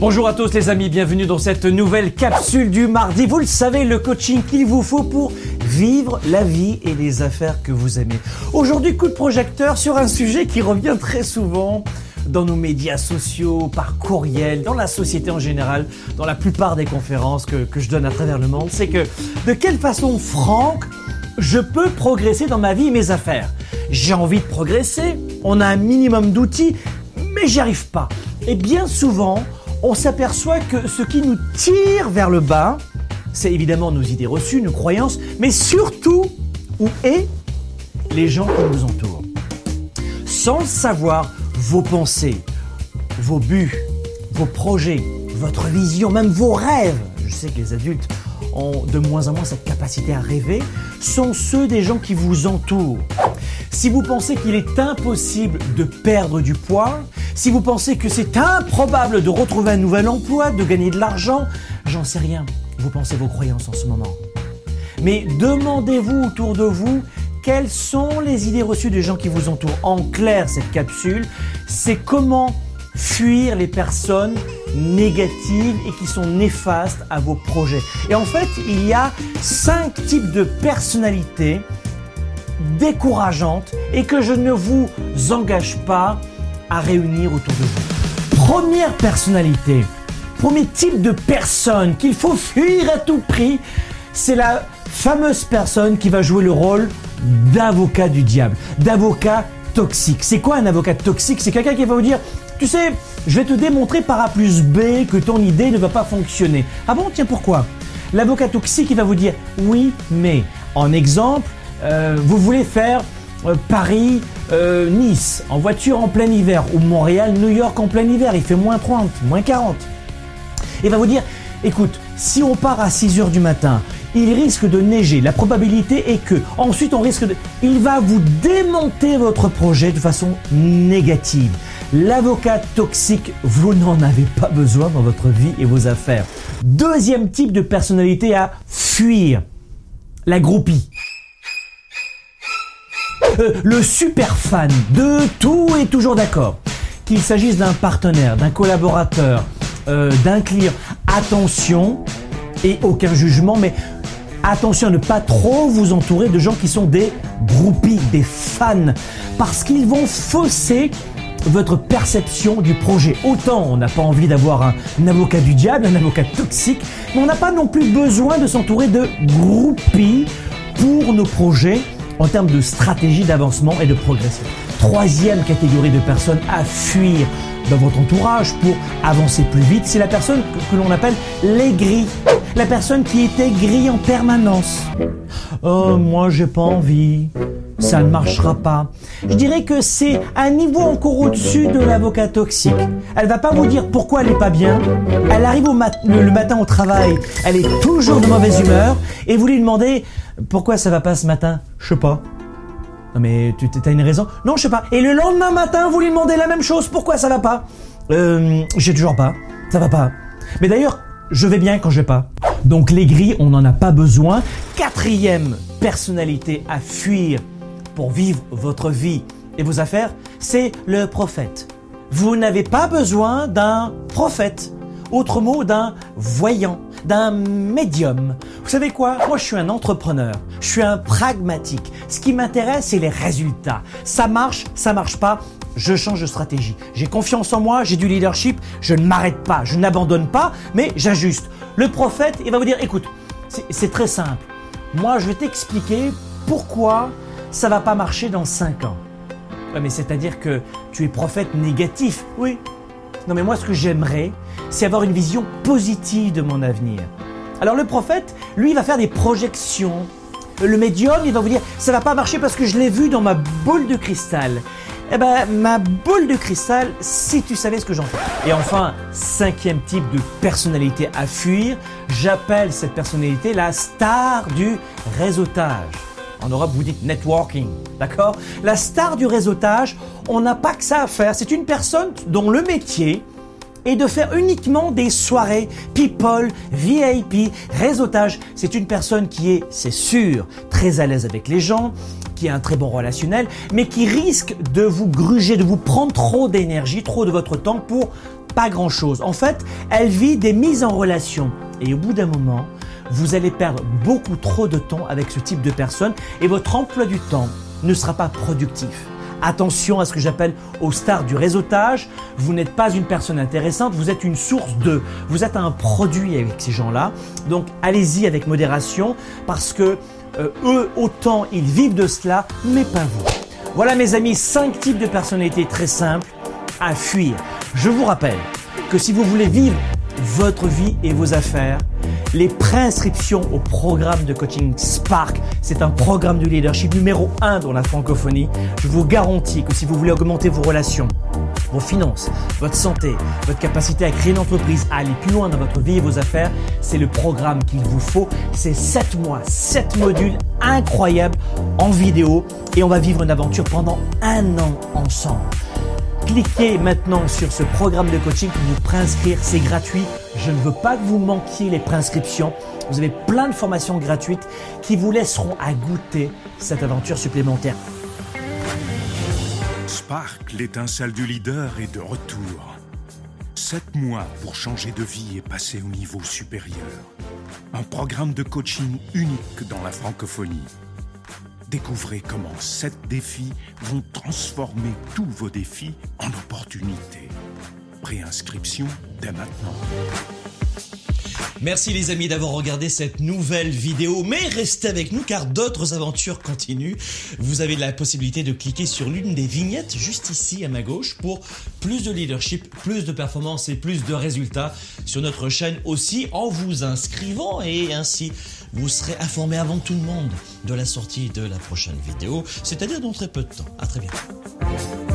Bonjour à tous les amis, bienvenue dans cette nouvelle capsule du mardi. Vous le savez, le coaching qu'il vous faut pour vivre la vie et les affaires que vous aimez. Aujourd'hui, coup de projecteur sur un sujet qui revient très souvent dans nos médias sociaux, par courriel, dans la société en général, dans la plupart des conférences que, que je donne à travers le monde. C'est que de quelle façon, Franck, je peux progresser dans ma vie et mes affaires? J'ai envie de progresser, on a un minimum d'outils, mais j'y arrive pas. Et bien souvent, on s'aperçoit que ce qui nous tire vers le bas, c'est évidemment nos idées reçues, nos croyances, mais surtout, ou est, les gens qui nous entourent? Sans le savoir, vos pensées, vos buts, vos projets, votre vision, même vos rêves, je sais que les adultes ont de moins en moins cette capacité à rêver, sont ceux des gens qui vous entourent. Si vous pensez qu'il est impossible de perdre du poids, si vous pensez que c'est improbable de retrouver un nouvel emploi, de gagner de l'argent, j'en sais rien. Vous pensez vos croyances en ce moment. Mais demandez-vous autour de vous quelles sont les idées reçues des gens qui vous entourent? En clair, cette capsule, c'est comment fuir les personnes négatives et qui sont néfastes à vos projets. Et en fait, il y a cinq types de personnalités décourageantes et que je ne vous engage pas à réunir autour de vous. Première personnalité, premier type de personne qu'il faut fuir à tout prix, c'est la fameuse personne qui va jouer le rôle d'avocat du diable, d'avocat toxique. C'est quoi un avocat toxique? C'est quelqu'un qui va vous dire, tu sais, je vais te démontrer par A plus B que ton idée ne va pas fonctionner. Ah bon, tiens, pourquoi? L'avocat toxique, il va vous dire, oui, mais. En exemple, euh, vous voulez faire euh, Paris, euh, Nice en voiture en plein hiver ou Montréal, New York en plein hiver, il fait moins 30, moins 40. Il va vous dire, écoute, si on part à 6 heures du matin, il risque de neiger. La probabilité est que. Ensuite, on risque de. Il va vous démonter votre projet de façon négative. L'avocat toxique, vous n'en avez pas besoin dans votre vie et vos affaires. Deuxième type de personnalité à fuir. La groupie. Le super fan de tout et toujours d'accord. Qu'il s'agisse d'un partenaire, d'un collaborateur, euh, d'un client. Attention, et aucun jugement, mais attention à ne pas trop vous entourer de gens qui sont des groupies, des fans, parce qu'ils vont fausser votre perception du projet. Autant on n'a pas envie d'avoir un, avocat du diable, un avocat toxique, mais on n'a pas non plus besoin de s'entourer de groupies pour nos projets en termes de stratégie d'avancement et de progression. Troisième catégorie de personnes à fuir dans votre entourage pour avancer plus vite, c'est la personne que, que l'on appelle l'aigri. La personne qui est aigrie en permanence. Oh, moi j'ai pas envie. Ça ne marchera pas. Je dirais que c'est un niveau encore au-dessus de l'avocat toxique. Elle va pas vous dire pourquoi elle est pas bien. Elle arrive au mat le, matin au travail, elle est toujours de mauvaise humeur et vous lui demandez pourquoi ça va pas ce matin Je sais pas. Non mais tu as une raison? Non, je sais pas. Et le lendemain matin, vous lui demandez la même chose. Pourquoi ça va pas? Euh, j'ai toujours pas. Ça va pas. Mais d'ailleurs, je vais bien quand je vais pas. Donc les on n'en a pas besoin. Quatrième personnalité à fuir pour vivre votre vie et vos affaires, c'est le prophète. Vous n'avez pas besoin d'un prophète. Autre mot, d'un voyant, d'un médium. Vous savez quoi? Moi, je suis un entrepreneur. Je suis un pragmatique. Ce qui m'intéresse, c'est les résultats. Ça marche, ça marche pas. Je change de stratégie. J'ai confiance en moi, j'ai du leadership. Je ne m'arrête pas, je n'abandonne pas, mais j'ajuste. Le prophète, il va vous dire, écoute, c'est très simple. Moi, je vais t'expliquer pourquoi ça va pas marcher dans 5 ans. Ouais, mais c'est-à-dire que tu es prophète négatif. Oui, non mais moi ce que j'aimerais, c'est avoir une vision positive de mon avenir. Alors le prophète, lui, il va faire des projections. Le médium, il va vous dire, ça va pas marcher parce que je l'ai vu dans ma boule de cristal. Eh ben, ma boule de cristal, si tu savais ce que j'en fais. Et enfin, cinquième type de personnalité à fuir, j'appelle cette personnalité la star du réseautage. En Europe, vous dites networking, d'accord? La star du réseautage, on n'a pas que ça à faire. C'est une personne dont le métier est de faire uniquement des soirées people, VIP, réseautage. C'est une personne qui est, c'est sûr, très à l'aise avec les gens, qui a un très bon relationnel, mais qui risque de vous gruger, de vous prendre trop d'énergie, trop de votre temps pour pas grand-chose. En fait, elle vit des mises en relation. Et au bout d'un moment, vous allez perdre beaucoup trop de temps avec ce type de personne et votre emploi du temps ne sera pas productif. Attention à ce que j'appelle aux stars du réseautage. Vous n'êtes pas une personne intéressante, vous êtes une source de. Vous êtes un produit avec ces gens-là. Donc allez-y avec modération parce que euh, eux, autant ils vivent de cela, mais pas vous. Voilà mes amis, cinq types de personnalités très simples à fuir. Je vous rappelle que si vous voulez vivre votre vie et vos affaires, les préinscriptions au programme de coaching Spark, c'est un programme de leadership numéro 1 dans la francophonie. Je vous garantis que si vous voulez augmenter vos relations, vos finances, votre santé, votre capacité à créer une entreprise, à aller plus loin dans votre vie et vos affaires, c'est le programme qu'il vous faut. C'est 7 mois, 7 modules incroyables en vidéo et on va vivre une aventure pendant un an ensemble. Cliquez maintenant sur ce programme de coaching pour vous préinscrire, c'est gratuit. Je ne veux pas que vous manquiez les préinscriptions. Vous avez plein de formations gratuites qui vous laisseront à goûter cette aventure supplémentaire. Spark, l'étincelle du leader, est de retour. Sept mois pour changer de vie et passer au niveau supérieur. Un programme de coaching unique dans la francophonie. Découvrez comment sept défis vont transformer tous vos défis en opportunités. Préinscription dès maintenant. Merci les amis d'avoir regardé cette nouvelle vidéo, mais restez avec nous car d'autres aventures continuent. Vous avez la possibilité de cliquer sur l'une des vignettes juste ici à ma gauche pour plus de leadership, plus de performance et plus de résultats sur notre chaîne aussi en vous inscrivant et ainsi vous serez informé avant tout le monde de la sortie de la prochaine vidéo, c'est-à-dire dans très peu de temps. À très bientôt.